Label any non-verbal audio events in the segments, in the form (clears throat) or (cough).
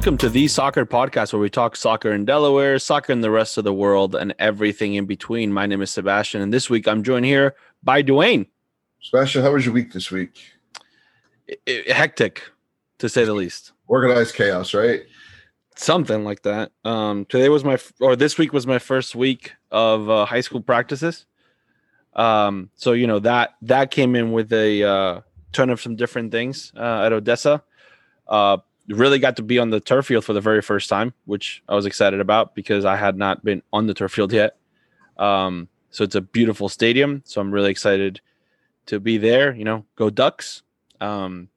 Welcome to the Soccer Podcast, where we talk soccer in Delaware, soccer in the rest of the world, and everything in between. My name is Sebastian, and this week I'm joined here by Dwayne. Sebastian, how was your week this week? Hectic, to say the least. Organized chaos, right? Something like that. Um, today was my, or this week was my first week of uh, high school practices. Um, so you know that that came in with a uh, ton of some different things uh, at Odessa. Uh, really got to be on the turf field for the very first time, which I was excited about because I had not been on the turf field yet. Um, so it's a beautiful stadium. So I'm really excited to be there. You know, go Ducks. Um,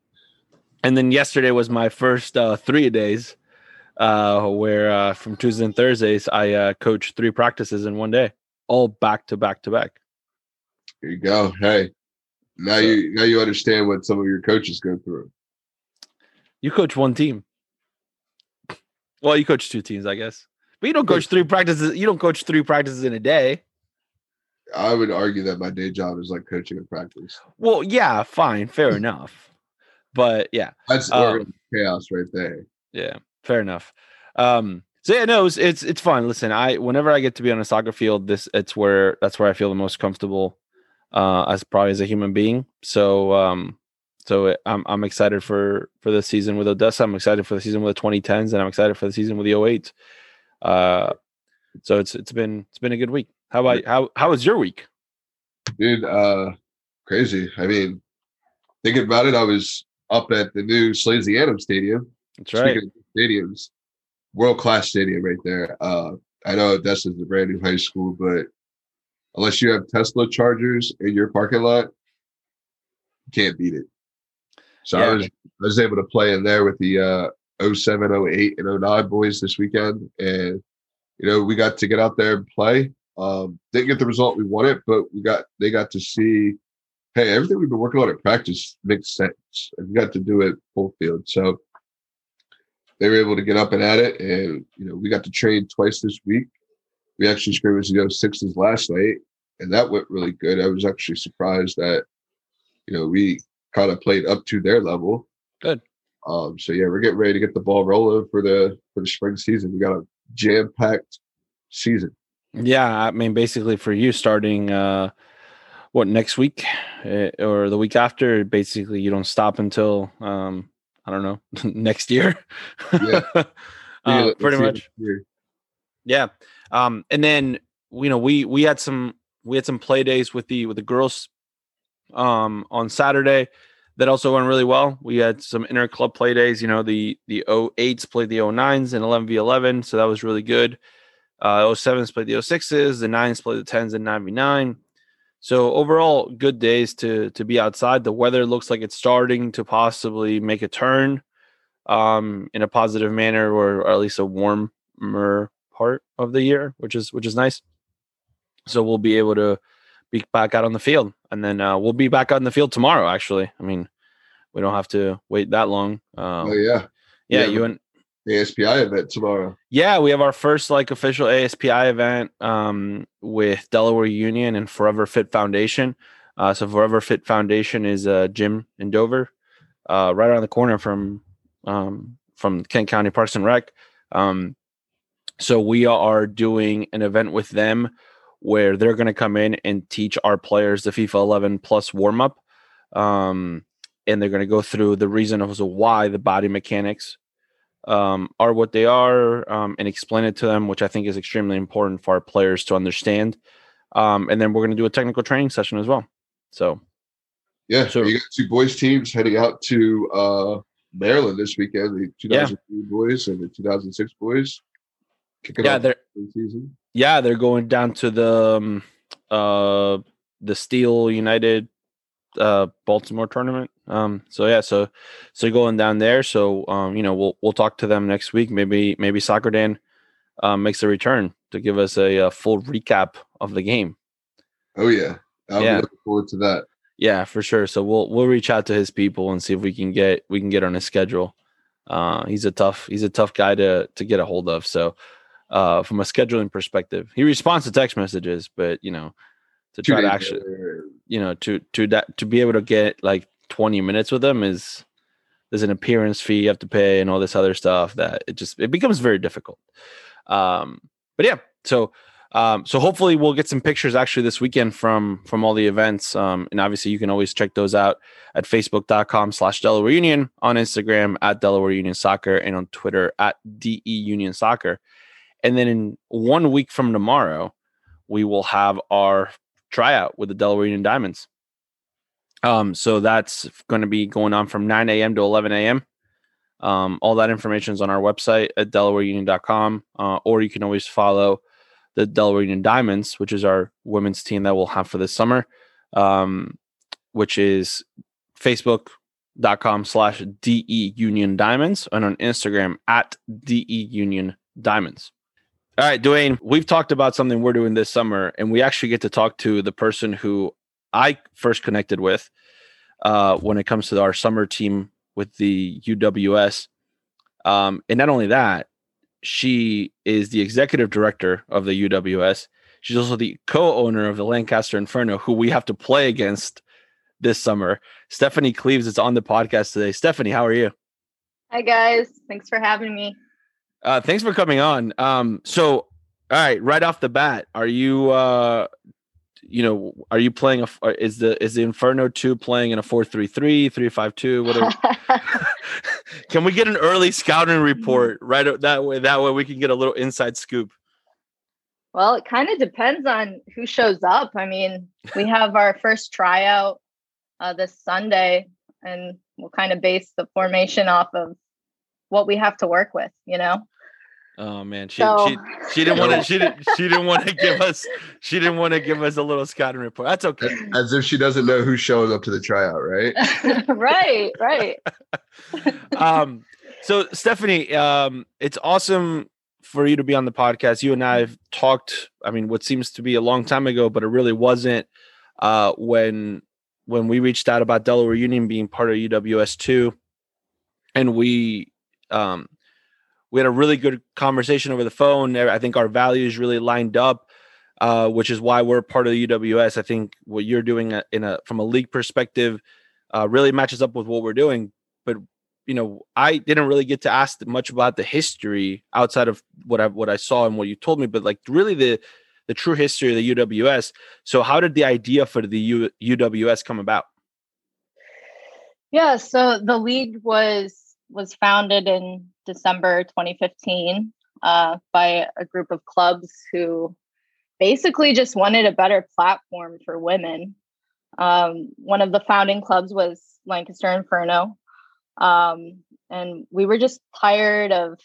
and then yesterday was my first uh, three days, uh, where uh, from Tuesdays and Thursdays I uh, coached three practices in one day, all back to back to back. Here you go. Hey, now So- you now you understand what some of your coaches go through. You coach one team. Well, you coach two teams, I guess. But you don't coach three practices. You don't coach three practices in a day. I would argue that my day job is like coaching a practice. Well, yeah, fine, fair (laughs) enough. But yeah, That's Um, chaos right there. yeah, fair enough. Um, so yeah, no, it's, it's it's fun. Listen, I whenever I get to be on a soccer field, this it's where that's where I feel the most comfortable, uh, as probably as a human being. So um, so I'm I'm excited for for the season with Odessa. I'm excited for the season with the 2010s, and I'm excited for the season with the 08s. Uh, so it's it's been it's been a good week. How about how how was your week? Dude, uh crazy. I mean, thinking about it, I was up at the new Slazy Adams Stadium. That's right. Speaking of stadiums, world class stadium right there. Uh, I know Odessa's a brand new high school, but unless you have Tesla chargers in your parking lot, you can't beat it. So Yeah. I was I was able to play in there with the uh 07, 08, and 09 boys this weekend. And you know, we got to get out there and play. Um, didn't get the result we wanted, but we got they got to see hey, everything we've been working on at practice makes sense. And we got to do it full field. So they were able to get up and at it. And, you know, we got to train twice this week. We actually scrimmaged to go sixes last night, and that went really good. I was actually surprised that, you know, we kind of played up to their level. Good. Um, so yeah, we're getting ready to get the ball rolling for the for the spring season. We got a jam packed season. Yeah, I mean, basically for you starting uh what next week uh, or the week after, basically you don't stop until um I don't know (laughs) next year. Yeah. (laughs) uh, Yeah, pretty much. Yeah. Um and then you know we we had some we had some play days with the with the girls um on Saturday that also went really well. We had some inter club play days, you know, the the 08s played the 09s and 11 v 11, so that was really good. Uh 07s played the 06s, the 9s played the 10s and 99. So overall good days to to be outside. The weather looks like it's starting to possibly make a turn um in a positive manner or, or at least a warmer part of the year, which is which is nice. So we'll be able to be back out on the field, and then uh, we'll be back out in the field tomorrow. Actually, I mean, we don't have to wait that long. Um, Oh yeah, yeah, yeah, you and the ASPI event tomorrow. yeah, we have our first like official ASPI event um, with Delaware Union and Forever Fit Foundation. Uh, so Forever Fit Foundation is a gym in Dover, uh, right around the corner from um, from Kent County Parks and Rec. Um, so we are doing an event with them where they're going to come in and teach our players the FIFA 11 plus warm up, um, and they're going to go through the reason as to why the body mechanics um, are what they are um, and explain it to them, which I think is extremely important for our players to understand. Um, and then we're going to do a technical training session as well. So Yeah, So- you got two boys teams heading out to uh, Maryland this weekend. The 2003 boys and the 2006 boys kicking yeah, off they're the season. Yeah they're going down to the um, uh the Steel United uh Baltimore tournament. Um, so yeah, so so going down there. So um, you know, we'll we'll talk to them next week. Maybe maybe Soccer Dan um, makes a return to give us a, uh full recap of the game. Oh yeah, I'll Yeah. looking forward to that. Yeah, for sure. So we'll we'll reach out to his people and see if we can get we can get on his schedule. Uh, he's a tough he's a tough guy to to get a hold of. So uh, from a scheduling perspective, he responds to text messages, but you know, to try to actually you know to to that to be able to get like 20 minutes with them is there's an appearance fee you have to pay and all this other stuff that it just it becomes very difficult. Um, but yeah, so um, so hopefully we'll get some pictures actually this weekend from from all the events. Um, and obviously you can always check those out at facebook.com slash Delaware Union, on Instagram at Delaware Union Soccer, and on Twitter at DE Union Soccer. And then in one week from tomorrow, we will have our tryout with the Delaware Union Diamonds. Um, so that's going to be going on from 9 a.m. to 11 a.m. Um, all that information is on our website at delawareunion.com, uh, or you can always follow the Delaware Union Diamonds, which is our women's team that we'll have for this summer, um, which is facebook.com slash DE Union Diamonds and on Instagram at DE Union Diamonds. All right, Dwayne, we've talked about something we're doing this summer, and we actually get to talk to the person who I first connected with uh, when it comes to our summer team with the UWS. Um, and not only that, she is the executive director of the UWS. She's also the co-owner of the Lancaster Inferno, who we have to play against this summer. Stephanie Cleaves is on the podcast today. Stephanie, how are you? Hi guys, thanks for having me. Uh, thanks for coming on. Um, so, all right, right off the bat, are you uh, you know, are you playing a uh, is the is the Inferno 2 playing in a 4-3-3, 3-5-2, whatever? (laughs) (laughs) can we get an early scouting report right that way that way we can get a little inside scoop? Well, it kind of depends on who shows up. I mean, we have our (laughs) first tryout uh, this Sunday and we'll kind of base the formation off of what we have to work with, you know? Oh man, she so, she she didn't want to she didn't she didn't want to give us she didn't want to give us a little scouting report. That's okay. As if she doesn't know who's showing up to the tryout, right? (laughs) right, right. (laughs) um so Stephanie, um it's awesome for you to be on the podcast. You and I have talked, I mean, what seems to be a long time ago, but it really wasn't uh when when we reached out about Delaware Union being part of UWS two and we um we had a really good conversation over the phone. I think our values really lined up, uh, which is why we're part of the UWS. I think what you're doing in a from a league perspective uh, really matches up with what we're doing. But you know, I didn't really get to ask much about the history outside of what I what I saw and what you told me. But like really the the true history of the UWS. So how did the idea for the U, UWS come about? Yeah, so the league was was founded in December 2015 uh, by a group of clubs who basically just wanted a better platform for women. Um, one of the founding clubs was Lancaster Inferno. Um, and we were just tired of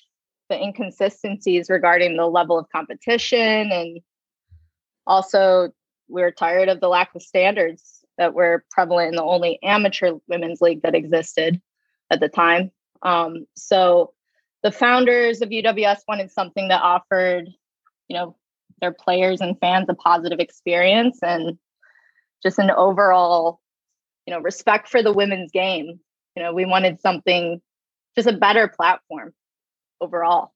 the inconsistencies regarding the level of competition. And also, we were tired of the lack of standards that were prevalent in the only amateur women's league that existed at the time. Um, so the founders of UWS wanted something that offered, you know, their players and fans a positive experience and just an overall, you know, respect for the women's game. You know, we wanted something, just a better platform overall.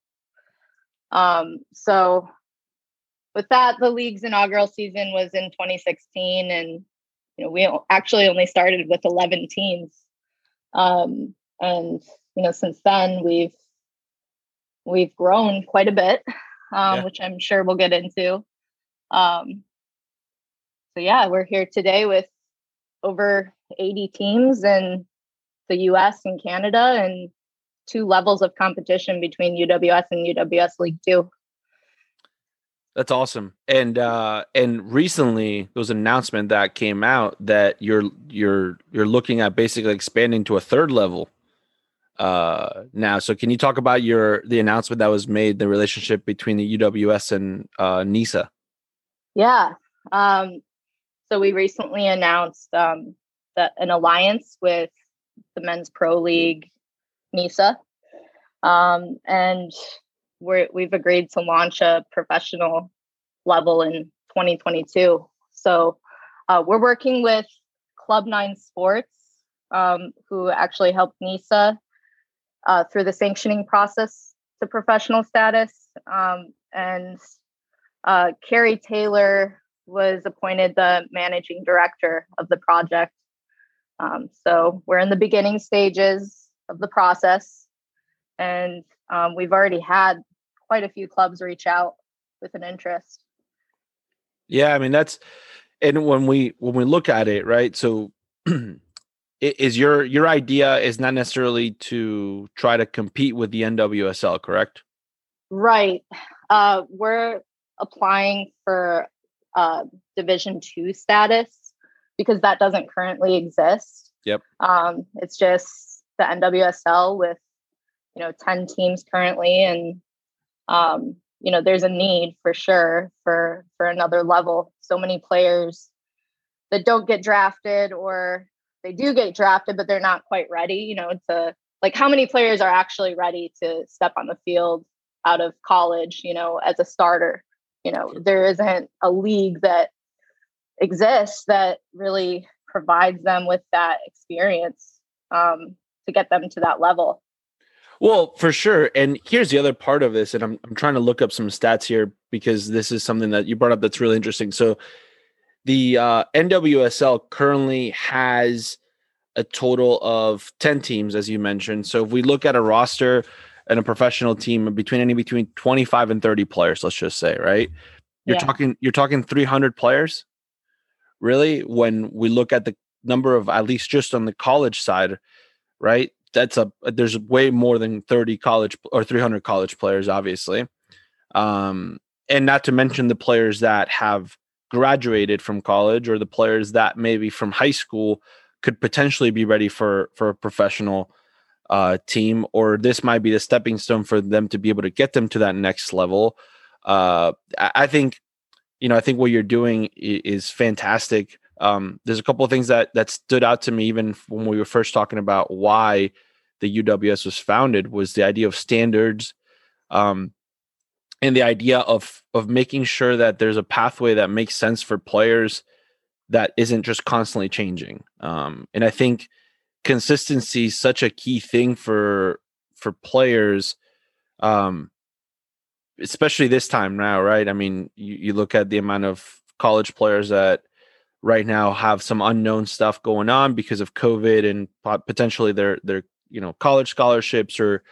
Um, so with that, the league's inaugural season was in 2016, and you know, we actually only started with 11 teams. Um, and you know, since then we've we've grown quite a bit, um, yeah. which I'm sure we'll get into. Um, so yeah, we're here today with over 80 teams in the US and Canada and two levels of competition between UWS and UWS League Two. That's awesome. And uh and recently there was an announcement that came out that you're you're you're looking at basically expanding to a third level uh, now. So can you talk about your the announcement that was made, the relationship between the UWS and uh, NISA? Yeah. Um, so we recently announced um, that an alliance with the Men's Pro League, NISA, um, and we're, we've agreed to launch a professional level in 2022. So uh, we're working with Club Nine Sports, um, who actually helped NISA uh, through the sanctioning process to professional status. Um, and uh, Carrie Taylor was appointed the managing director of the project. Um, so we're in the beginning stages of the process, and um, we've already had quite a few clubs reach out with an interest. Yeah, I mean that's and when we when we look at it, right? So (clears throat) is your your idea is not necessarily to try to compete with the NWSL, correct? Right. Uh, we're applying for uh, Division two status because that doesn't currently exist. Yep. Um, it's just the NWSL with you know ten teams currently, and um, you know there's a need for sure for for another level. So many players that don't get drafted or they do get drafted, but they're not quite ready, you know, to like how many players are actually ready to step on the field out of college, you know, as a starter. You know, there isn't a league that exists that really provides them with that experience um, to get them to that level. Well, for sure. And here's the other part of this, and I'm I'm trying to look up some stats here because this is something that you brought up that's really interesting. So the uh, NWSL currently has a total of 10 teams, as you mentioned. So if we look at a roster and a professional team between any between 25 and 30 players, let's just say, right? You're yeah. talking you're talking 300 players. Really, when we look at the number of at least just on the college side, right? That's a there's way more than 30 college or 300 college players, obviously. Um, and not to mention the players that have graduated from college or the players that maybe from high school could potentially be ready for for a professional uh, team or this might be the stepping stone for them to be able to get them to that next level. Uh, i think you know i think what you're doing is fantastic. Um, there's a couple of things that that stood out to me even when we were first talking about why the uws was founded was the idea of standards. Um, and the idea of of making sure that there's a pathway that makes sense for players that isn't just constantly changing um, and i think consistency is such a key thing for for players um, especially this time now right? I mean you, you look at the amount of college players that right now have some unknown stuff going on because of covid and potentially their their you know college scholarships or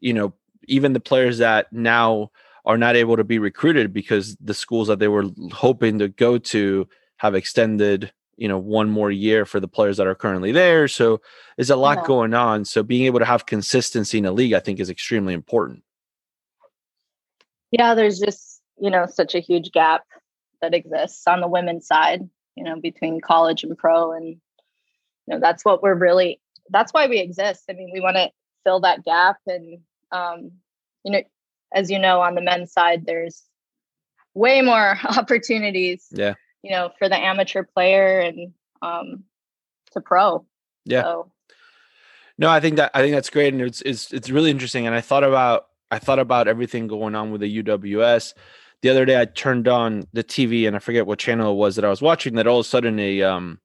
you know even the players that now are not able to be recruited because the schools that they were hoping to go to have extended you know one more year for the players that are currently there. So there's a lot yeah. going on. So being able to have consistency in a league i think is extremely important. Yeah there's just you know such a huge gap that exists on the women's side you know between college and pro. And you know that's what we're really that's why we exist. I mean we want to fill that gap and um you know as you know, on the men's side, there's way more (laughs) opportunities. Yeah. You know, for the amateur player and um, to pro. Yeah. So. No, I think that I think that's great, and it's it's it's really interesting. And I thought about I thought about everything going on with the UWS. The other day, I turned on the TV, and I forget what channel it was that I was watching. That all of a sudden a um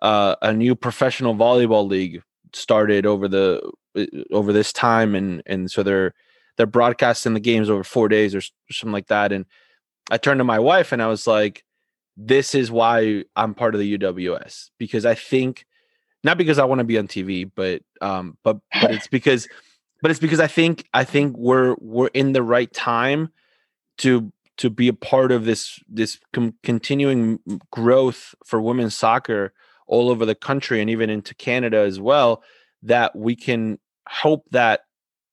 uh, a new professional volleyball league started over the uh, over this time, and and so they're they're broadcasting the games over four days or something like that. And I turned to my wife and I was like, this is why I'm part of the UWS because I think not because I want to be on TV, but um, but but it's (laughs) because but it's because I think I think we're we're in the right time to to be a part of this this com- continuing growth for women's soccer all over the country and even into Canada as well that we can hope that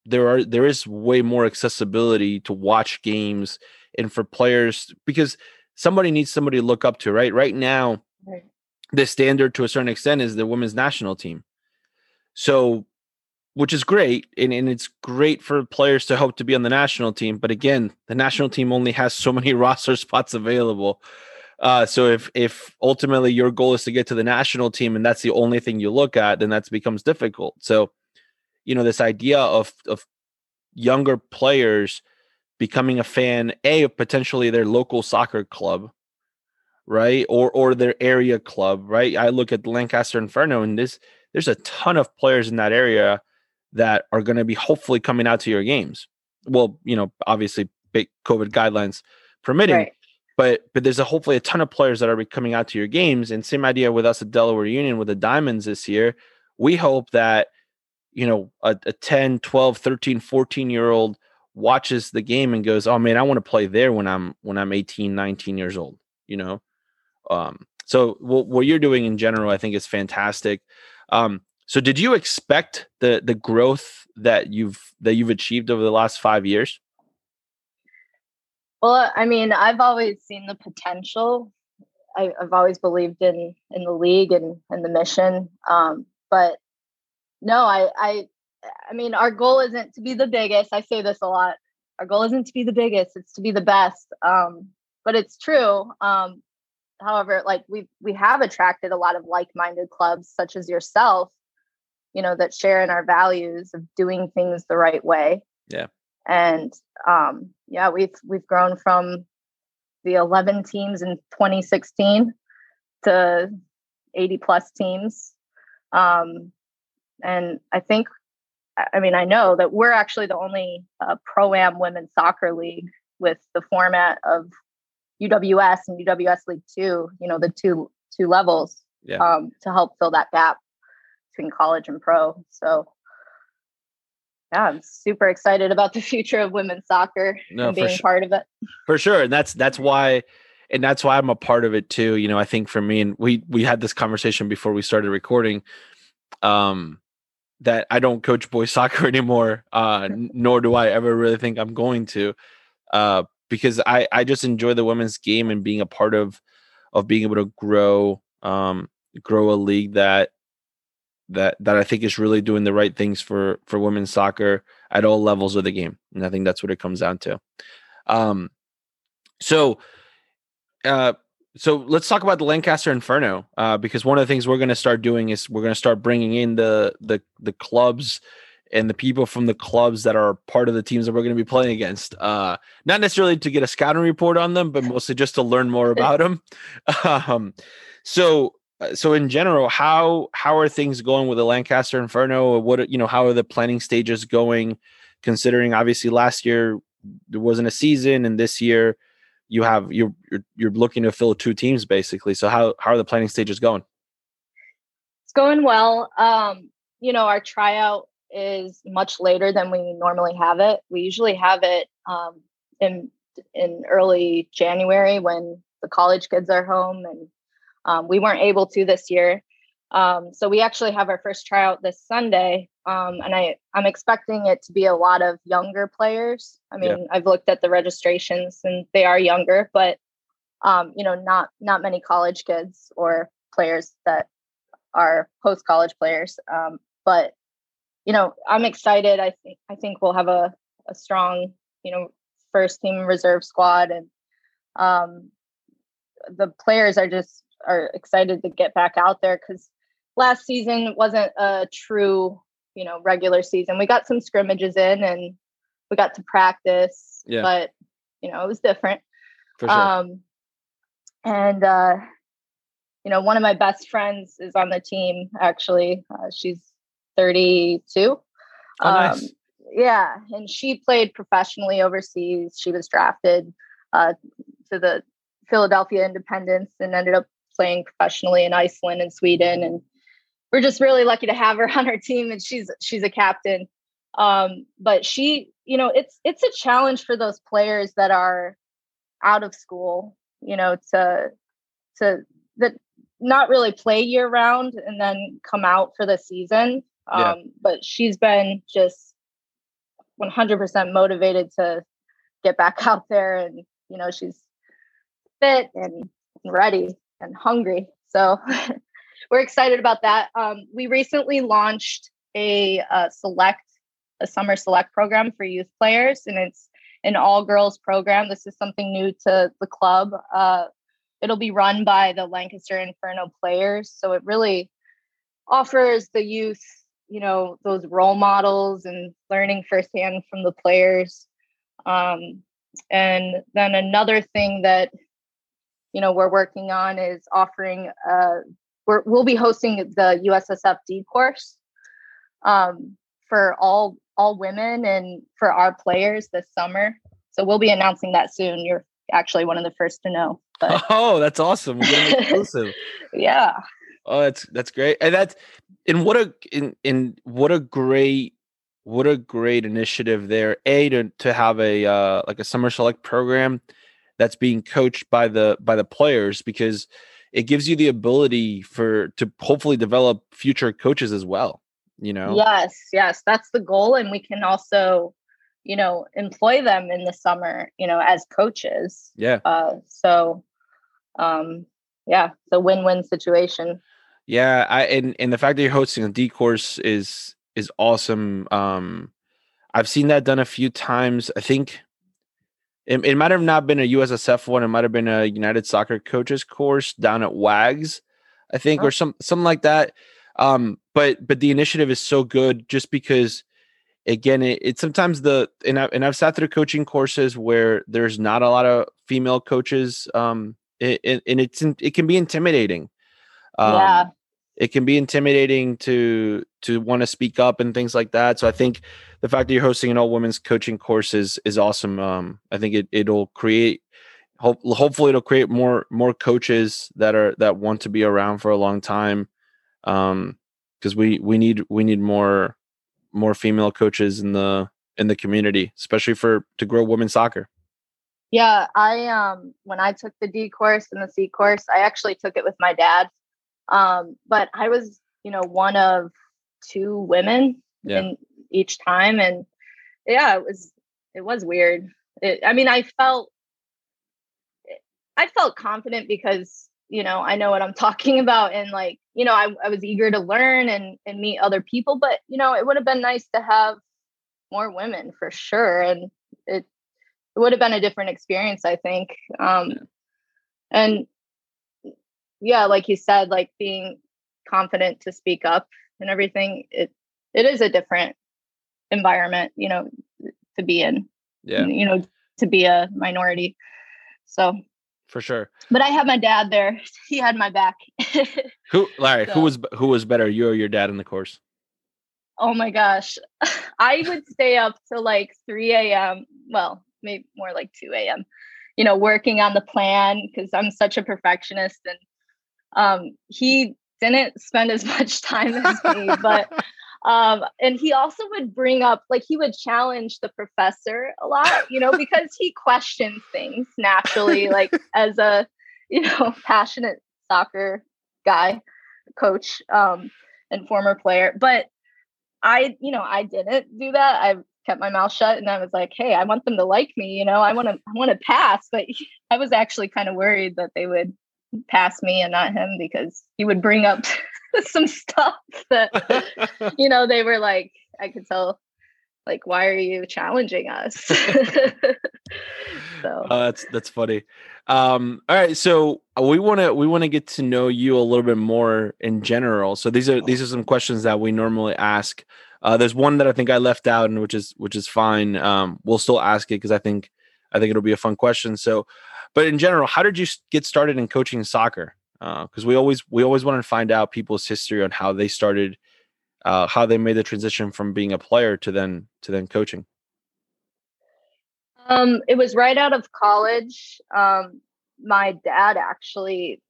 there are there is way more accessibility to watch games and for players because somebody needs somebody to look up to right? Right now right. the standard to a certain extent is the women's national team. So which is great and, and it's great for players to hope to be on the national team but again the national team only has so many (laughs) roster spots available. Uh, so if if ultimately your goal is to get to the national team and that's the only thing you look at then that becomes difficult. So you know this idea of of younger players becoming a fan a of potentially their local soccer club right or or their area club right? I look at lancaster inferno and this there's a ton of players in that area that are going to be hopefully coming out to your games. Well you know obviously big covid guidelines permitting right. but but there's a hopefully a ton of players that are coming out to your games and same idea with us at delaware union with the diamonds this year. We hope that you know a, a 10 12 13 14 year old watches the game and goes oh man i want to play there when i'm when i'm 18 19 years old you know? Um so what, what you're doing in general i think is fantastic. Um so did you expect the the growth that you've that you've achieved over the last five years? Well i mean i've always seen the potential. I, have always believed in in the league and and the mission um but no, I, I, I mean, our goal isn't to be the biggest. I say this a lot. Our goal isn't to be the biggest; it's to be the best. Um, but it's true. Um, however, like we we have attracted a lot of like-minded clubs, such as yourself, you know, that share in our values of doing things the right way. Yeah. And um, yeah, we've we've grown from the 11 teams in 2016 to 80 plus teams. Um, and I think, I mean, I know that we're actually the only uh, pro am women's soccer league with the format of UWS and UWS League Two. You know, the two two levels yeah. um, to help fill that gap between college and pro. So. Yeah, I'm super excited about the (laughs) future of women's soccer no, and being sure. part of it. For sure, and that's that's why and that's why I'm a part of it too. You know, I think for me, and we we had this conversation before we started recording. Um, that I don't coach boys (laughs) soccer anymore, uh, nor do I ever really think I'm going to, uh, because I I just enjoy the women's game and being a part of of being able to grow um, grow a league that that that I think is really doing the right things for for women's soccer at all levels of the game, and I think that's what it comes down to. Um, so, uh, so let's talk about the Lancaster Inferno uh, because one of the things we're going to start doing is we're going to start bringing in the the the clubs and the people from the clubs that are part of the teams that we're going to be playing against. Uh, not necessarily to get a scouting report on them, but mostly just to learn more about them. (laughs) Um, so uh, so in general, how how are things going with the Lancaster Inferno? What you know, how are the planning stages going? Considering obviously last year there wasn't a season, and this year you have you're, you're you're looking to fill two teams basically. So how how are the planning stages going? It's going well. Um, you know, our tryout is much later than we normally have it. We usually have it um, in in early January when the college kids are home, and um, we weren't able to this year. Um, so we actually have our first tryout this Sunday, um, and I I'm expecting it to be a lot of younger players. I mean, yeah. I've looked at the registrations and they are younger, but um, you know, not not many college kids or players that are post college players. Um, but you know, I'm excited. I think I think we'll have a a strong you know first team reserve squad and um, the players are just are excited to get back out there because last season wasn't a true, you know, regular season. We got some scrimmages in and we got to practice, yeah. but you know, it was different. Sure. Um, and uh, you know, one of my best friends is on the team. Actually, uh, she's 32. Oh, nice. Um, yeah, and she played professionally overseas. She was drafted uh, to the Philadelphia Independence and ended up playing professionally in Iceland and Sweden and we're just really lucky to have her (laughs) on our team and she's she's a captain. Um, but she you know it's it's a challenge for those players that are out of school you know to to that not really play year round and then come out for the season. Um, yeah. but she's been just 100% motivated to get back (laughs) out there and you know she's fit and ready and hungry. So (laughs) we're excited about that. Um, we recently launched a, a select, a summer select program for youth players, and it's an all girls program. This is something new to the club. Uh, it'll be run by the Lancaster Inferno players, so it really offers the youth, you know, those role models and learning firsthand from the players. Um, and then another thing that you know we're working on is offering a we're, we'll be hosting the USSFD course um, for all all women and for our players this summer. So we'll be announcing that soon. You're actually one of the first to know. But. (laughs) Oh, that's awesome! (laughs) exclusive. yeah. Oh, that's that's great, and that's and what a in, in what a great what a great initiative there a to, to have a uh, like a summer select program that's being coached by the by the players because it gives you the ability for to hopefully develop future coaches as well you know? Yes yes that's the goal and we can also you know employ them in the summer you know as coaches yeah. uh so um yeah it's a win-win situation. Yeah i and and the fact that you're hosting a d course is is awesome um i've seen that done a few times i think it, it might have not been a ussf one it might have been a united soccer coaches course down at wags i think Oh. or some something like that um but but the initiative is so good just because again it, it's sometimes the and, I, and i've sat through coaching courses where there's not a lot of female coaches um it, it, and it's in- it can be intimidating um, Yeah. It can be intimidating to to want to speak up and things like that so i think the fact that you're hosting an all women's coaching course is is awesome um i think it, it'll create hope, hopefully it'll create more more coaches that are that want to be around for a long time um because we we need we need more more female coaches in the in the community especially for to grow women's soccer Yeah, I um when I took the D course and the C course, I actually took it with my dad. Um, but I was, you know, one of two women Yeah. in each time, and yeah, it was it was weird. It, I mean, I felt I felt confident because you know I know what I'm (laughs) talking about, and like you know I, I was eager to learn and and meet other people. But you know, it would have been nice to have more women for sure, and it it would have been a different experience, I think. Um, And yeah, like you said, like being confident to speak up and everything, it it is a different environment, you know, to be in. yeah You know, to be a minority. So, for sure but I had my dad there. (laughs) He had my back. (laughs) who larry who was who was better you or your dad in the course oh my gosh. (laughs) I would stay up till like 3 a.m. Well, maybe more like 2 a.m. You know, working on the plan because I'm such a perfectionist and um he didn't spend as (laughs) much time as me, but um and he also would bring up like he would challenge the professor a lot, you know, because he questions things naturally, like (laughs) as a you know passionate soccer guy, coach, um, and former player. But I, you know, I didn't do that. I kept my mouth shut and I was like, hey, I want them to like me, you know, I want to I want to pass. But (laughs) I was actually kind of worried that they would pass me and not him because he would bring up (laughs) some stuff that (laughs) you know they were like I could tell like why are you challenging us (laughs) so Oh, that's that's funny. Um, all right, so we want to we want to get to know you a little bit more in general. So these are these are some questions that we normally ask. Uh, there's one that I think I left out, and which is which is fine. Um, we'll still ask it because I think I think it'll be a fun question. So, but in general, how did you get started in coaching soccer? Because we always we always want to find out people's history on how they started, uh, how they made the transition from being a player to then to then coaching. Um, it was right out of college. Um, my dad actually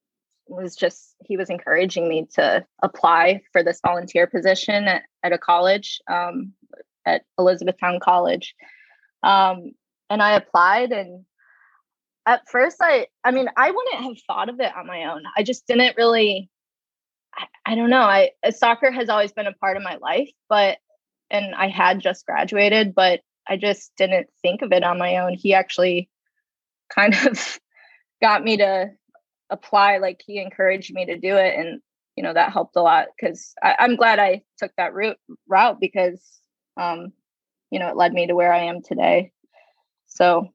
was just he was encouraging me to apply for this volunteer position at, at a college um, at Elizabethtown College. Um, and I applied and at first I I mean I wouldn't have thought of it on my own. I just didn't really I, I don't know. I uh, soccer has always been a part of my life, but and I had just graduated, but I just didn't think of it on my own. He actually (laughs) kind of got me to apply, like he encouraged me to do it. And, you know, that helped a lot because I'm glad I took that route route because um, you know, it led me to where I am today. So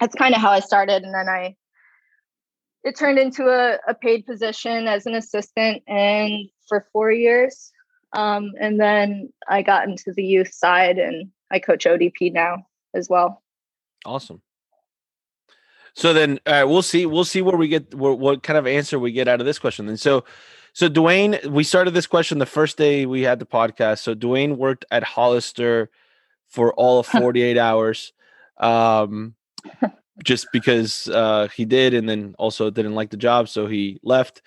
that's kind of how I started. And then I it turned into a, a paid position as an assistant and for four years. Um, and then I got into the youth side and I coach ODP now as well. Awesome. So then uh, we'll see. We'll see where we get where, what kind of answer we get out of this question. And so, so Dwayne, we started this question the first day we had the podcast. So Dwayne worked at Hollister for all of (laughs) 48 hours, um, just because uh, he did, and then also didn't like the job, so he left.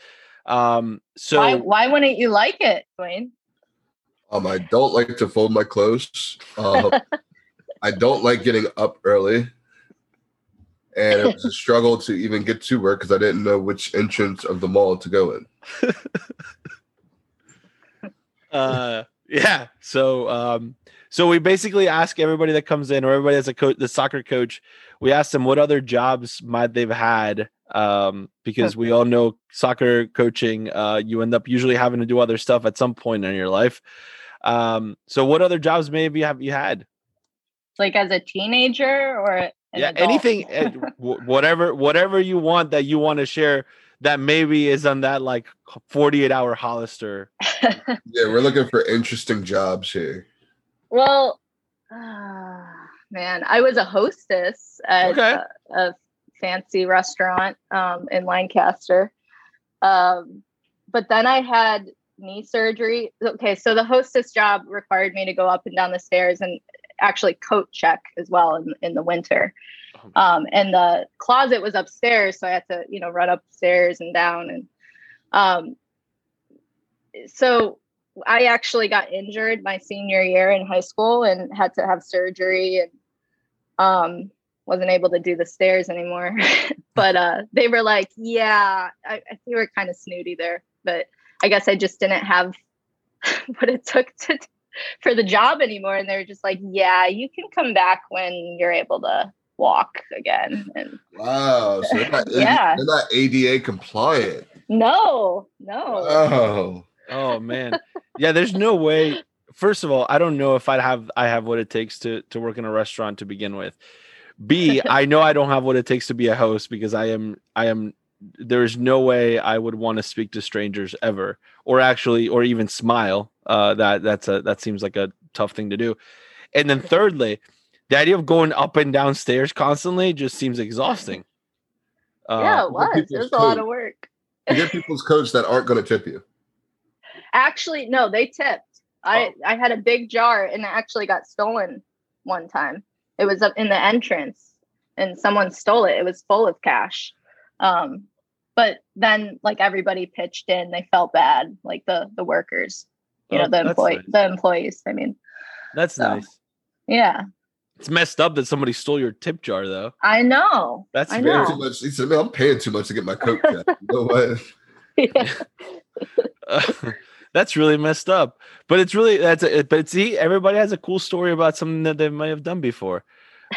Um, so why why wouldn't you like it, Dwayne? Um, I don't like to fold my clothes. Um, (laughs) I don't like getting up early. And it was a struggle to even get to work because I didn't know which entrance of the mall to go in. (laughs) uh yeah so um so we basically ask everybody that comes in or everybody that's a coach the soccer coach we ask them what other jobs might they've had um because we all know soccer coaching uh you end up usually having to do other stuff at some point in your life um so what other jobs maybe have you had Like as a teenager or an yeah adult? anything eh, whatever whatever you want that you want to share that maybe is on that like 48 hour hollister (laughs) Yeah, we're looking for interesting jobs here. Well, ah, man, I was a hostess at Okay. a, a fancy restaurant um, in Lancaster. Um, but then I had knee surgery. Okay, so the hostess job required me to go up and down the stairs and actually coat check as well in, in the winter. Um, and the closet was upstairs, so I had to, you know, run upstairs and down. And um, so I actually got injured my senior year in high school and had to have surgery and um wasn't able to do the stairs anymore. (laughs) but uh they were like, yeah, I, I they were kind of snooty there, but I guess I just didn't have (laughs) what it took to for the job anymore. And they were just like, yeah, you can come back when you're able to walk again. And Wow. So they're not, (laughs) Yeah. they're not ADA compliant. no, no. Oh. Oh man. Yeah, there's no way. First of all, I don't know if I'd have I have what it takes to to work in a restaurant to begin with. B, (laughs) I know I don't have what it takes to be a host because I am I am there's no way I would want to speak to strangers ever or actually or even smile. Uh that that's a that seems like a tough thing to do. And then thirdly, the idea of going up and down stairs constantly just seems exhausting. Uh, yeah, it was. It was a lot of work. You get people's coats that aren't going to tip you. Actually, no, they tipped. I I had a big jar and it actually got stolen one time. It was up in the entrance and someone stole it. It was full of cash. Um but then like everybody pitched in. They felt bad, like the the workers, you Oh, know, the employee nice. the employees. I mean, That's So. nice. yeah. It's messed up that somebody stole your tip jar though. I know. That's I very Paying know. too much. He said, "Man, I'm paying too much to get my coat checked." (laughs) You know what? Yeah. (laughs) (laughs) that's really messed up. But it's really that's a, but see, everybody has a cool story about something that they might have done before.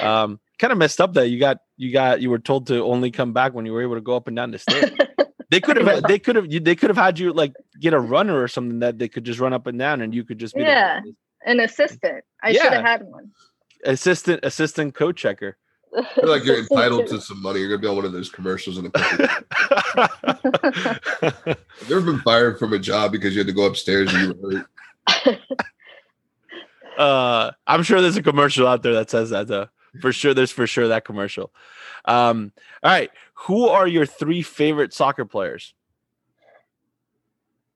Um, kind of messed up that you got you got you were told to only come back when you were able to go up and down the stairs. (laughs) They could have they could have they could have had you like get a runner or something that they could just run up and down and you could just be the Yeah. An assistant. I should have had one. assistant assistant code checker. I feel like you're entitled to (laughs) some money. You're gonna be on one of those commercials in a couple. (laughs) Have you ever been fired from a job because you had to go upstairs and you were hurt? (laughs) uh i'm sure there's a commercial out there that says that though for sure there's for sure that commercial um all right who are your three favorite soccer players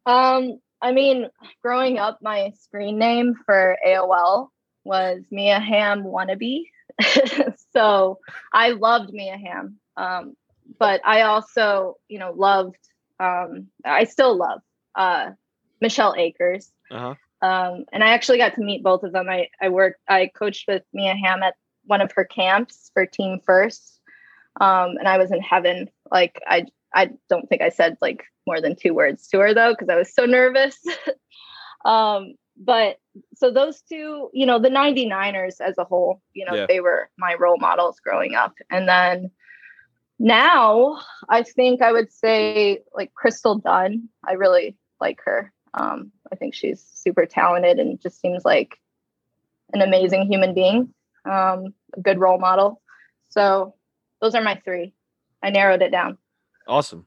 Um, I mean, growing up, my screen name for AOL was Mia Hamm wannabe. So I loved Mia Hamm. Um, but I also, you know, loved um I still love uh Michelle Akers. uh-huh Um, and I actually got to meet both of them. I, I worked, I coached with Mia Hamm at one of her camps for Team First. Um, and I was in heaven. Like I, I don't think I said like more than two words to her though, because I was so nervous. (laughs) um, but so those two, you know, the 99ers as a whole, you know, Yeah. they were my role models growing up. And then now I think I would say like Crystal Dunn. I really like her. Um, I think she's super talented and just seems like an amazing human being, um, a good role model. So those are my three. I narrowed it down. awesome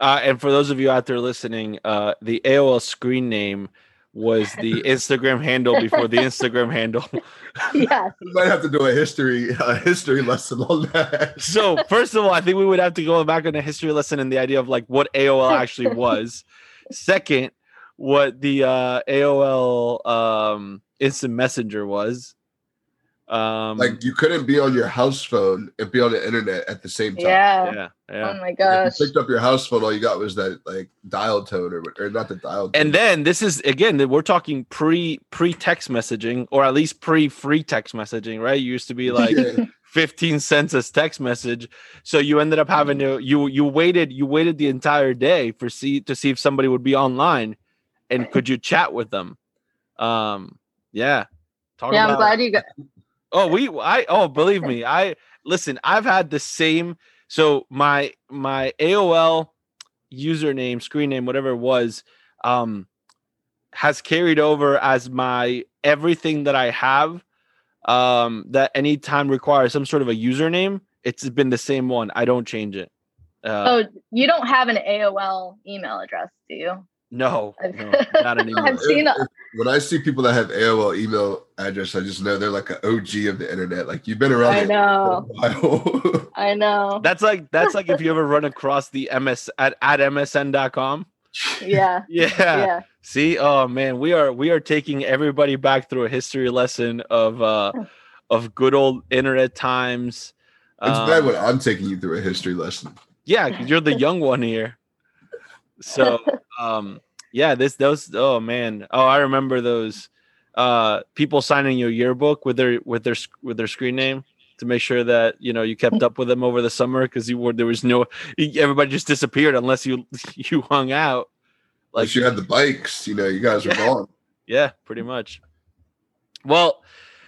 uh and for those of you out there listening uh the aol screen name was the (laughs) instagram handle before the instagram handle (laughs) yes. We might have to do a history a history lesson on that. (laughs) so first of all i think we would have to go back on a history lesson and the idea of like what aol actually was second what the uh aol um instant messenger was Um, Like you couldn't be on your house phone and be on the internet at the same time. Yeah. yeah, Oh yeah. my If gosh. you picked up your house phone, all you got was that like dial tone or, or not the dial tone. And then this is again that we're talking pre pre text messaging or at least pre free text messaging, right? You used to be like Yeah. (laughs) 15 cents as text message. So you ended up having to you you waited you waited the entire day for see to see if somebody would be online and could you chat with them. Um yeah. Talk Yeah, I'm about- glad you got Oh, we I oh believe me, I listen, I've had the same so my my AOL username, screen name, whatever it was, um has carried over as my everything that I have um that anytime requires some sort of a username, it's been the same one. I don't change it. Uh Oh, you don't have an AOL email address, do you? No, no, (laughs) not anymore. I've seen If- if- when I see people that have AOL email address, I just know they're like an OG of the internet. Like you've been around I it for a know. (laughs) I know. That's like that's like if you ever run across the MS at, at msn.com. Yeah. (laughs) Yeah. Yeah. See, oh man, we are we are taking everybody back through a history lesson of uh of good old internet times. it's Um, bad when I'm taking you through a history lesson. Yeah, you're the young one here. So um yeah, this those oh man. Oh, I remember those uh people signing your yearbook with their with their with their screen name to make sure that you know you kept up with them over the summer because you were there was no everybody just disappeared unless you (laughs) you hung out Like you had the bikes, you know, you guys were Yeah. gone. Yeah, pretty much. Well,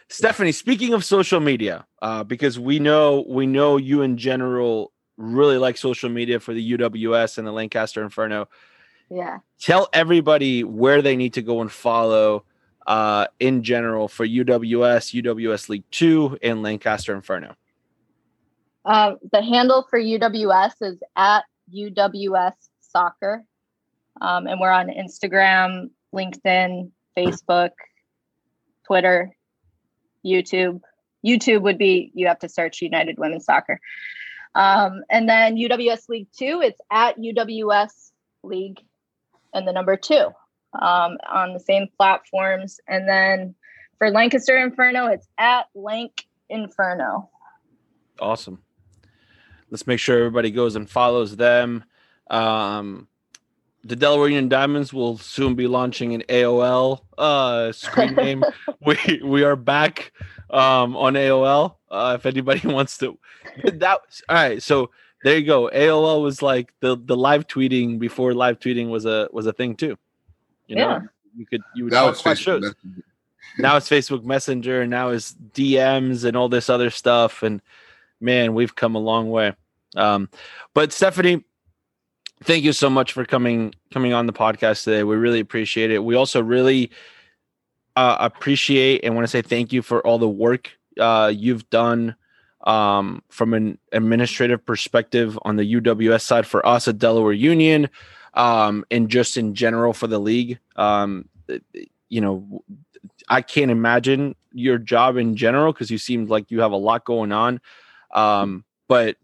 Stephanie, speaking of social media, uh, because we know we know you in general really like social media for the UWS and the Lancaster Inferno. Yeah. Tell everybody where they need to go and follow uh, in general for UWS, UWS League Two, and Lancaster Inferno. Um, the handle for UWS is at UWS Soccer. Um, and we're on Instagram, LinkedIn, Facebook, Twitter, YouTube. YouTube would be, you have to search United Women's Soccer. Um, and then UWS League Two, it's at UWS League and the number two um, on the same platforms. And then for Lancaster Inferno, it's at Lank Inferno. Awesome. Let's make sure everybody goes and follows them. Um, the Delaware Union Diamonds will soon be launching an AOL uh, screen (laughs) name. we we are back um, on AOL. Uh, if anybody (laughs) wants to, that all right. So there you go. AOL was like the the live tweeting before live tweeting was a was a thing too. You know, Yeah. you could you would Now talk about shows Messenger. now it's Facebook Messenger, and now it's DMs and all this other stuff. And man, we've come a long way. Um, but Stephanie, thank you so much for coming coming on the podcast today. We really appreciate it. We also really uh, appreciate and want to say thank you for all the work uh, you've done um, from an administrative perspective on the UWS side for us at Delaware Union, um, and just in general for the league. Um, you know, I can't imagine your job in general because you seem like you have a lot going on. Um, but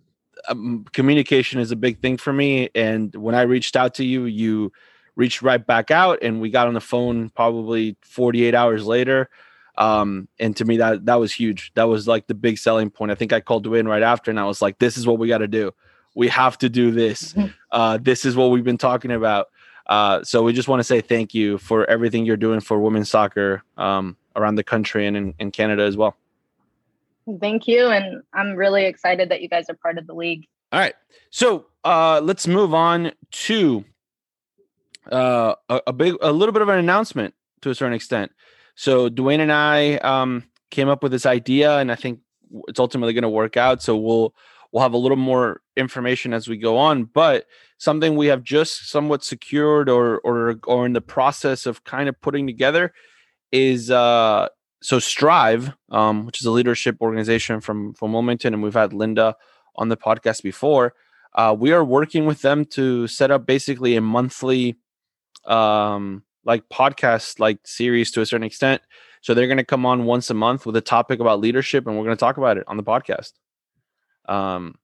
um, communication is a big thing for me. And when I reached out to you, you reached right back out, and we got on the phone probably 48 hours later. Um, and to me, that that was huge. That was like the big selling point. I think I called in right after, and I was like, "This is what we got to do. We have to do this. Uh, this is what we've been talking about." Uh, so we just want to say thank you for everything you're doing for women's soccer um, around the country and in, in Canada as well. Thank you. And I'm really excited that you guys are part of the league. All right. So uh, let's move on to uh, a, a big, a little bit of an announcement to a certain extent. So Dwayne and I um, came up with this idea, and I think it's ultimately going to work out. So we'll we'll have a little more information as we go on, but something we have just somewhat secured or or or in the process of kind of putting together is uh so Strive, um, which is a leadership organization from from Wilmington, and we've had Linda on the podcast before. Uh, we are working with them to set up basically a monthly um like podcast like series to a certain extent. So they're going to come on once a month with a topic about leadership, and we're going to talk about it on the podcast. Um,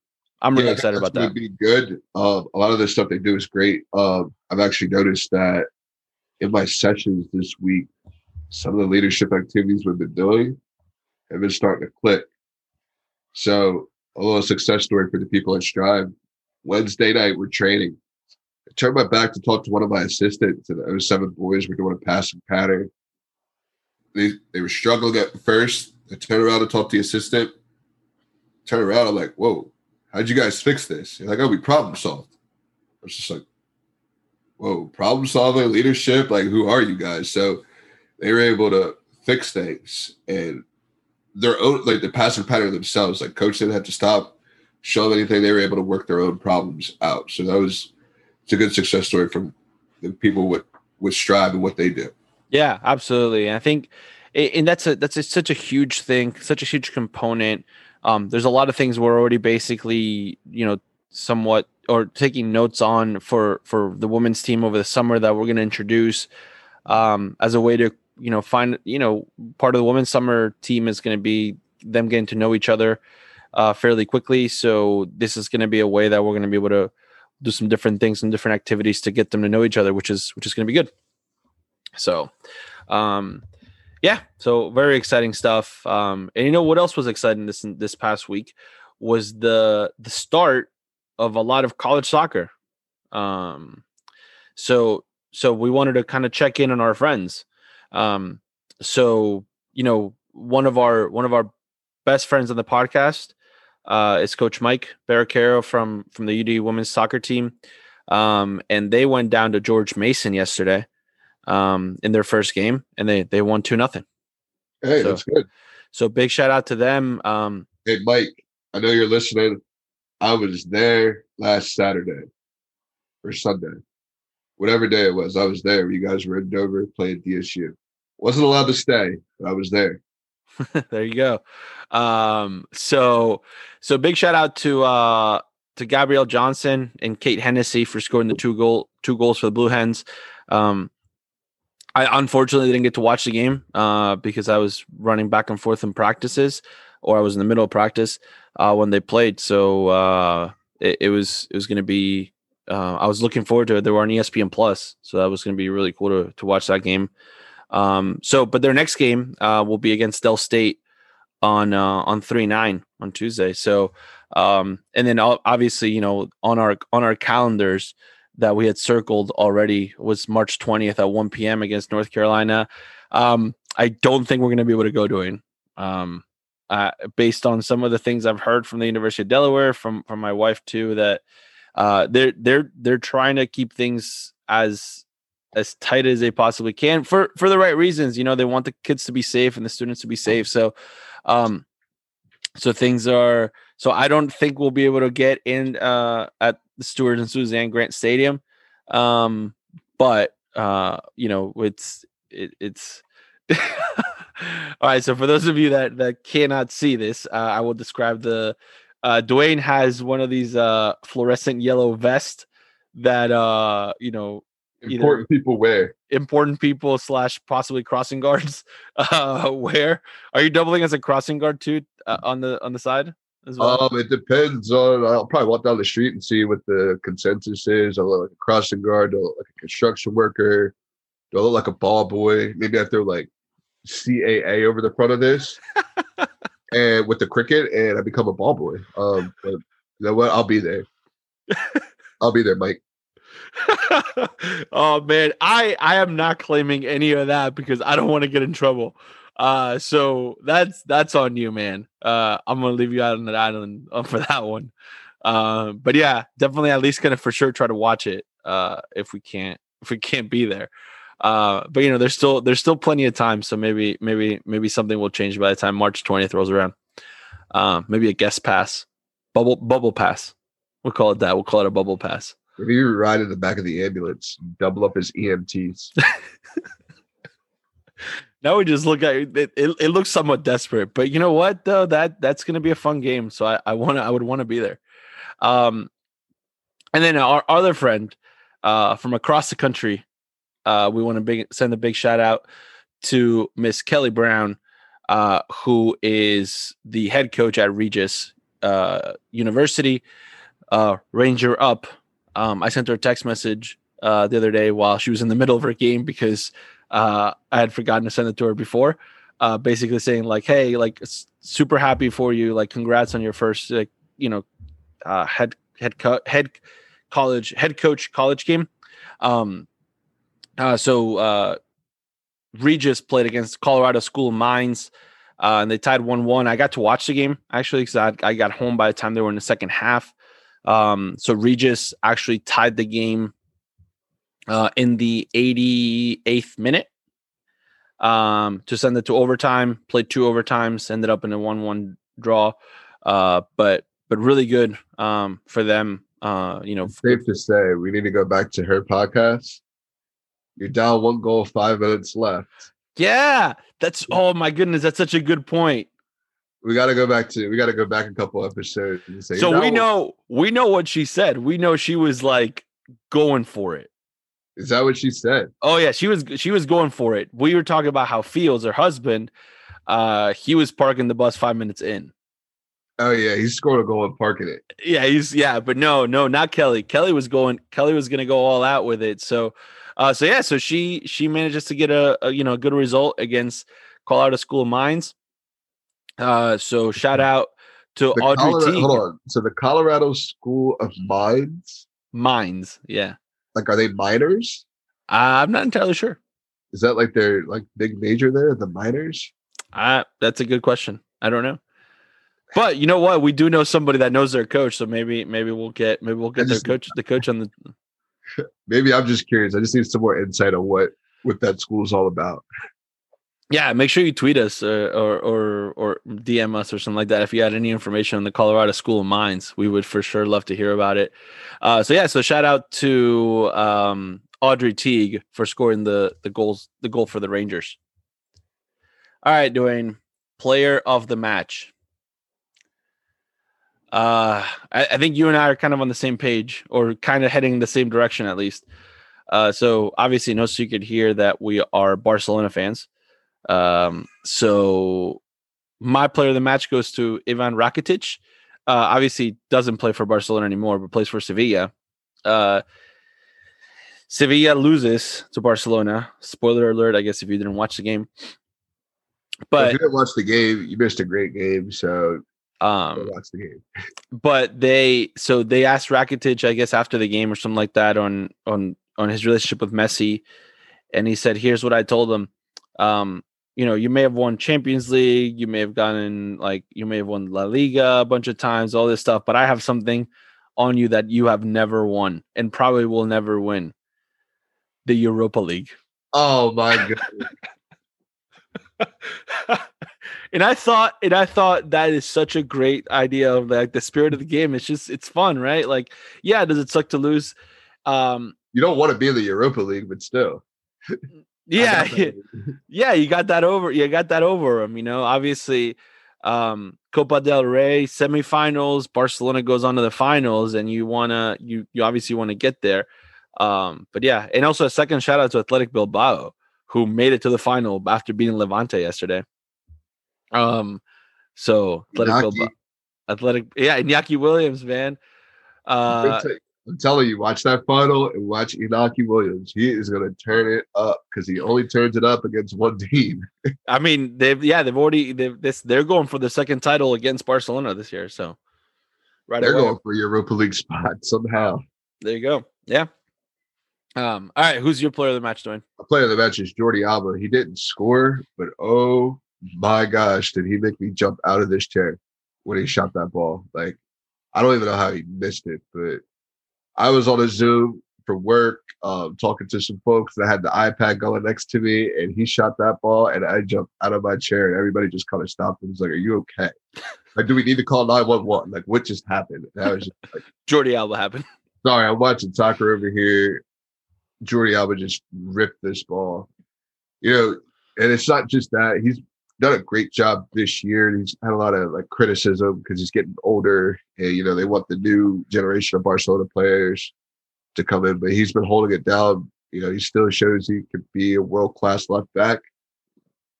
I'm really Yeah, excited about that. Be good. Um, a lot of the stuff they do is great. Um, I've actually noticed that in my sessions this week, some of the leadership activities we've been doing have been starting to click. So a little success story for the people at Strive. Wednesday night, we're training. I turned my back to talk to one of my assistants, and the 07 boys were doing a passing pattern. They, they were struggling at first. I turned around to talk to the assistant. Turn around, I'm like, whoa, how'd you guys fix this? You're like, oh, we problem solved. I was just like, whoa, problem solving, leadership, like who are you guys? So they were able to fix things and their own like the passing pattern themselves. Like coach didn't have to stop, show anything. They were able to work their own problems out. So that was it's a good success story from the people with with Strive and what they do. Yeah, absolutely. And I think, and that's a that's a, such a huge thing, such a huge component. Um, there's a lot of things we're already basically, you know, somewhat or taking notes on for for the women's team over the summer that we're going to introduce um, as a way to you know find you know part of the women's summer team is going to be them getting to know each other uh, fairly quickly. So this is going to be a way that we're going to be able to do some different things and different activities to get them to know each other which is which is going to be good. So um yeah so very exciting stuff. Um and you know what else was exciting this this past week was the the start of a lot of college soccer. Um so so we wanted to kind of check in on our friends um, so you know, one of our one of our best friends on the podcast uh, is Coach Mike Barroqueiro from from the UD women's soccer team, um, and they went down to George Mason yesterday um, in their first game, and they they won two nothing. Hey, so, that's good. So big shout out to them. Um, hey, Mike, I know you're listening. I was there last Saturday or Sunday whatever day it was, I was there. You guys were in Dover playing DSU. Wasn't allowed to stay, but I was there. (laughs) there you go. Um, so so big shout out to uh to Gabrielle Johnson and Kate Hennessy for scoring the two goal two goals for the Blue Hens. Um, I unfortunately didn't get to watch the game uh, because I was running back and forth in practices, or I was in the middle of practice uh, when they played. So uh, it, it was it was going to be uh, I was looking forward to it. They were on ESPN Plus, so that was going to be really cool to to watch that game. Um, so, but their next game uh, will be against Del State on uh, on three nine on Tuesday. So, um, and then obviously, you know, on our on our calendars that we had circled already was March twentieth at one p.m. against North Carolina. Um, I don't think we're going to be able to go doing. Um, uh, based on some of the things I've heard from the University of Delaware, from from my wife too, that uh, they're they're they're trying to keep things as as tight as they possibly can for for the right reasons. You know, they want the kids to be safe and the students to be safe. So, um, so things are. So I don't think we'll be able to get in uh, at the Stuart and Suzanne Grant Stadium, um, but uh, you know, it's it, it's. (laughs) All right, so for those of you that that cannot see this, uh, I will describe the uh, Dwayne has one of these uh, fluorescent yellow vests that uh, you know important people wear. Important people slash possibly crossing guards (laughs) uh, wear. Are you doubling as a crossing guard too uh, on the on the side? As well? Um, it depends on. I'll probably walk down the street and see what the consensus is. I look like a crossing guard, I look like a construction worker, do I look like a ball boy? Maybe I throw like CAA over the front of this. (laughs) and with the cricket, and I become a ball boy. Um, but you know what? I'll be there. (laughs) I'll be there, Mike. (laughs) oh man, I I am not claiming any of that because I don't want to get in trouble. Uh, so that's that's on you, man. Uh, I'm gonna leave you out on that island uh, for that one. Uh, but yeah, definitely at least gonna for sure try to watch it. Uh, if we can't if we can't be there. Uh, but you know, there's still there's still plenty of time, so maybe maybe maybe something will change by the time March 20th rolls around. Uh, maybe a guest pass, bubble bubble pass. We'll call it that. We'll call it a bubble pass. Maybe you ride in the back of the ambulance, double up as EMTs. (laughs) now we just look at it, it, it. looks somewhat desperate, but you know what though? That that's going to be a fun game. So I, I want to. I would want to be there. Um, and then our, our other friend, uh, from across the country, uh, we want to send a big shout out to Miss Kelly Brown, uh, who is the head coach at Regis uh, University. Uh, Ranger up. Um, I sent her a text message uh, the other day while she was in the middle of her game because uh, I had forgotten to send it to her before. basically saying like, "Hey, like super happy for you. Like, congrats on your first, like, you know, head head co- head college head coach college game." Um, uh, so uh, Regis played against Colorado School of Mines. Uh, and they tied 1 1. I got to watch the game actually because I, I, got home by the time they were in the second half. Um, so Regis actually tied the game uh, in the 88th minute um, to send it to overtime. Played two overtimes, ended up in a 1 1 draw. Uh, but but really good um, for them. Uh, you know, it's safe to say we need to go back to her podcast. You're down one goal, five minutes left. Yeah, that's oh my goodness, that's such a good point. We got to go back to we got to go back a couple episodes. Say, so we know we know what she said. We know she was like going for it. Is that what she said? Oh yeah, she was she was going for it. We were talking about how Fields, her husband, uh, he was parking the bus five minutes in. Oh yeah, he scored a goal and parking it. Yeah, he's yeah, but no, no, not Kelly. Kelly was going. Kelly was going to go all out with it. So uh, so yeah, so she she manages to get a, a you know a good result against Colorado School of Mines. Uh, so shout out to the Audrey Colorado, T. Hold on. So the Colorado School of Mines. Mines, yeah. Like, are they miners? Uh, I'm not entirely sure. Is that like their like big major there, the miners? Uh, that's a good question. I don't know. But you know what? We do know somebody that knows their coach, so maybe maybe we'll get maybe we'll get their coach the coach on the (laughs) maybe I'm just curious. I just need some more insight on what what that school is all about. Yeah, make sure you tweet us uh, or or or DM us or something like that if you had any information on the Colorado School of Mines. We would for sure love to hear about it. Uh, so yeah, so shout out to um, Audrey Teague for scoring the the goals the goal for the Rangers. All right, Dwayne, player of the match. Uh, I, I, think you and I are kind of on the same page, or kind of heading the same direction at least. Uh, so obviously, no secret here that we are Barcelona fans. Um, so my player of the match goes to Ivan Rakitic. Uh, obviously, doesn't play for Barcelona anymore, but plays for Sevilla. Uh, Sevilla loses to Barcelona. Spoiler alert, I guess, if you didn't watch the game. But if you didn't watch the game, you missed a great game. So um, watch the game. (laughs) but they so they asked Rakitic, I guess, after the game or something like that on on on his relationship with Messi, and he said, "Here's what I told him. Um, you know, you may have won Champions League, you may have gotten like you may have won La Liga a bunch of times, all this stuff, but I have something on you that you have never won and probably will never win. The Europa League. Oh my god. (laughs) (laughs) and I thought, and I thought that is such a great idea of like the spirit of the game. It's just, it's fun, right? Like, yeah, does it suck to lose? Um, you don't want to be in the Europa League, but still. (laughs) yeah, (laughs) yeah, you got that over. You got that over him. You know, obviously, um, Copa del Rey semifinals. Barcelona goes on to the finals, and you wanna, you you obviously want to get there. Um, but yeah, and also a second shout out to Athletic Bilbao, who made it to the final after beating Levante yesterday. Um, so Athletic, Bilbao, Athletic, yeah, Iñaki Williams, man. Uh, I'm telling you, watch that final and watch Iñaki Williams. He is going to turn it up because he only turns it up against one (laughs) team. I mean, they've yeah, they've already they've this they're going for the second title against Barcelona this year. So right, they're away. going for Europa League spot somehow. There you go. Yeah. Um. All right. Who's your player of the match, Dwayne? A player of the match is Jordi Alba. He didn't score, but oh my gosh, did he make me jump out of this chair when he shot that ball? Like, I don't even know how he missed it, but I was on a Zoom for work, um, talking to some folks that had the iPad going next to me, and he shot that ball, and I jumped out of my chair, and everybody just kind of stopped and was like, "Are you okay? Like, do we need to call nine one one? Like, what just happened?" And I was just like, "Jordi Alba happened." Sorry, I'm watching soccer over here. Jordi Alba just ripped this ball, you know, and it's not just that he's done a great job this year. He's had a lot of like criticism because he's getting older, and you know they want the new generation of Barcelona players to come in, but he's been holding it down. You know, he still shows he could be a world class left back.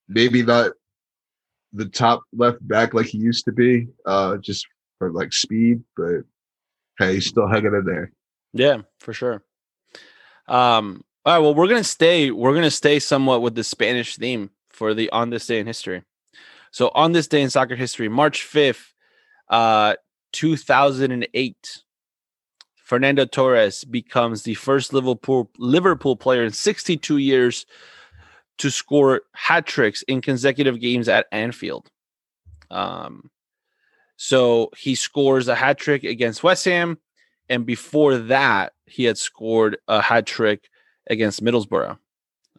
Maybe not the top left back like he used to be, uh, just for like speed, but hey, he's still hanging in there. Yeah, for sure. Um, all right, well, we're gonna stay. We're gonna stay somewhat with the Spanish theme for the on this day in history. So on this day in soccer history, March 5th, uh, 2008, Fernando Torres becomes the first Liverpool Liverpool player in 62 years to score hat tricks in consecutive games at Anfield. Um, so he scores a hat trick against West Ham, and before that, he had scored a hat trick against Middlesbrough.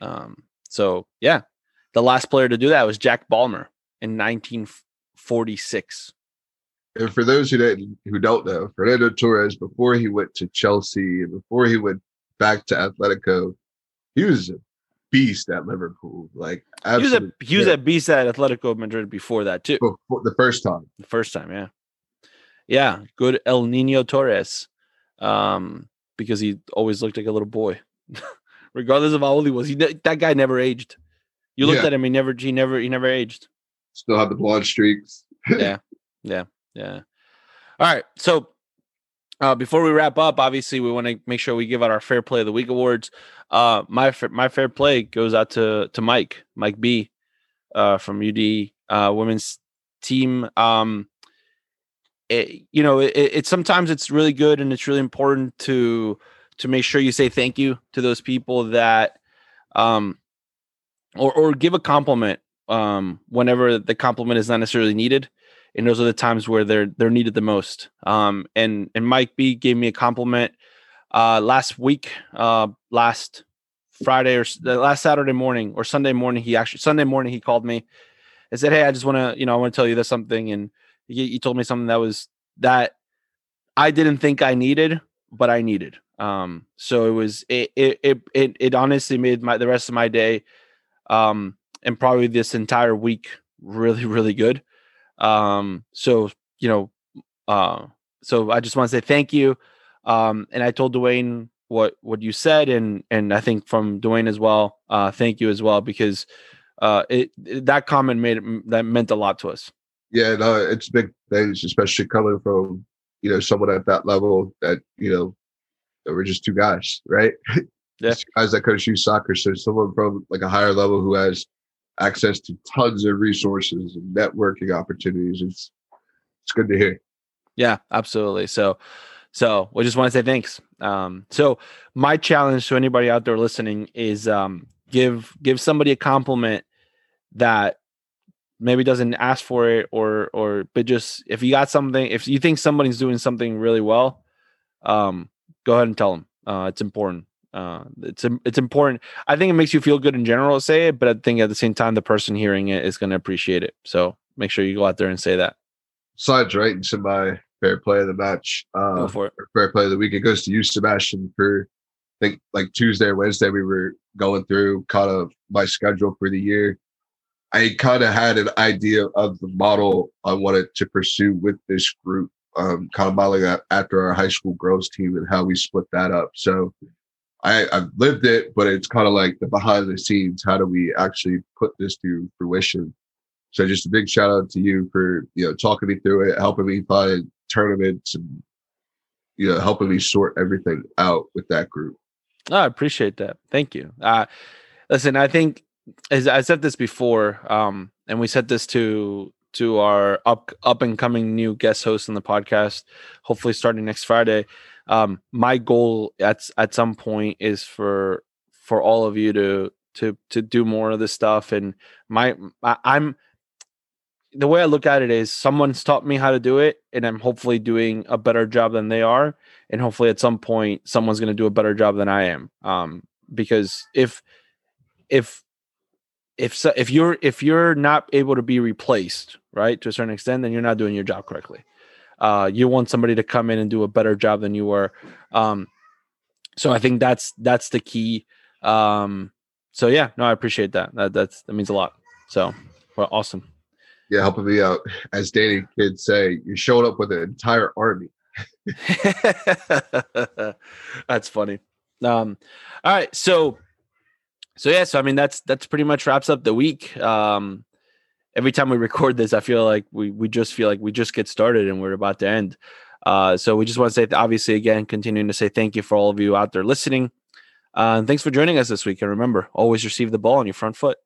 Um, so yeah, the last player to do that was Jack Balmer in 1946. And for those who don't who don't know, Fernando Torres before he went to Chelsea and before he went back to Atletico, he was a beast at Liverpool. Like he was a he was a beast at Atletico Madrid before that too. Before, the first time. The first time, yeah. Yeah, good El Nino Torres. Um, because he always looked like a little boy. (laughs) Regardless of how old he was. He that guy never aged. You looked yeah. at him, he never he never he never aged. Still have the blonde streaks. (laughs) yeah. Yeah. Yeah. All right. So uh, before we wrap up, obviously we want to make sure we give out our Fair Play of the Week awards. Uh, my my fair play goes out to to Mike, Mike B, uh, from UD uh, women's team. Um, it, you know, it, it sometimes it's really good and it's really important to to make sure you say thank you to those people that, um, or or give a compliment um whenever the compliment is not necessarily needed and those are the times where they're they're needed the most. Um, and and Mike B gave me a compliment uh, last week, uh, last Friday or last Saturday morning or Sunday morning. He actually Sunday morning he called me and said, "Hey, I just want to you know I want to tell you this something." And he, he told me something that was that I didn't think I needed, but I needed. Um, so it was it it it it, it honestly made my the rest of my day um and probably this entire week really really good um, so you know, uh, so I just want to say thank you. Um, and I told Dwayne what what you said, and and I think from Dwayne as well, uh, thank you as well because uh, it, it that comment made that meant a lot to us. Yeah, no, it's big things, especially coming from you know someone at that level that you know we're just two guys, right? (laughs) Yeah, guys that coach you soccer. So someone from like a higher level who has access to tons of resources and networking opportunities. It's it's good to hear. Yeah, absolutely. So so we just want to say thanks. Um, so my challenge to anybody out there listening is um, give give somebody a compliment that maybe doesn't ask for it or or but just if you got something if you think somebody's doing something really well um go ahead and tell them uh it's important uh, it's it's important. I think it makes you feel good in general to say it, but I think at the same time, the person hearing it is going to appreciate it. So make sure you go out there and say that. Besides writing some my fair play of the match, uh, go for it. Fair play of the week. It goes to you, Sebastian. For I think like Tuesday or Wednesday, we were going through kind of my schedule for the year. I kind of had an idea of the model I wanted to pursue with this group, um, kind of modeling that after our high school girls team and how we split that up. So I, I've lived it, but it's kind of like the behind the scenes. How do we actually put this to fruition? So just a big shout out to you for you know talking me through it, helping me find tournaments, and you know helping me sort everything out with that group. Oh, I appreciate that. Thank you. Uh, listen, I think as I said this before, um, and we said this to to our up up and coming new guest host on the podcast, hopefully starting next Friday um, my goal at at some point is for for all of you to to to do more of this stuff. And my i'm the way i look at it is someone's taught me how to do it and i'm hopefully doing a better job than they are. And hopefully at some point someone's going to do a better job than i am. Um because if if if so, if you're if you're not able to be replaced right to a certain extent then you're not doing your job correctly uh, you want somebody to come in and do a better job than you were. Um, so I think that's that's the key. Um, so yeah, no, I appreciate that. That that's that means a lot. So well, awesome. Yeah, helping me out. As Danny kids say, you showed up with an entire army. (laughs) that's funny. Um, all right, so so yeah, so I mean that's that's pretty much wraps up the week. Um, every time we record this, I feel like we we just feel like we just get started and we're about to end. Uh, so we just want to say, obviously, again, continuing to say thank you for all of you out there listening. Uh, and thanks for joining us this week. And remember, always receive the ball on your front foot.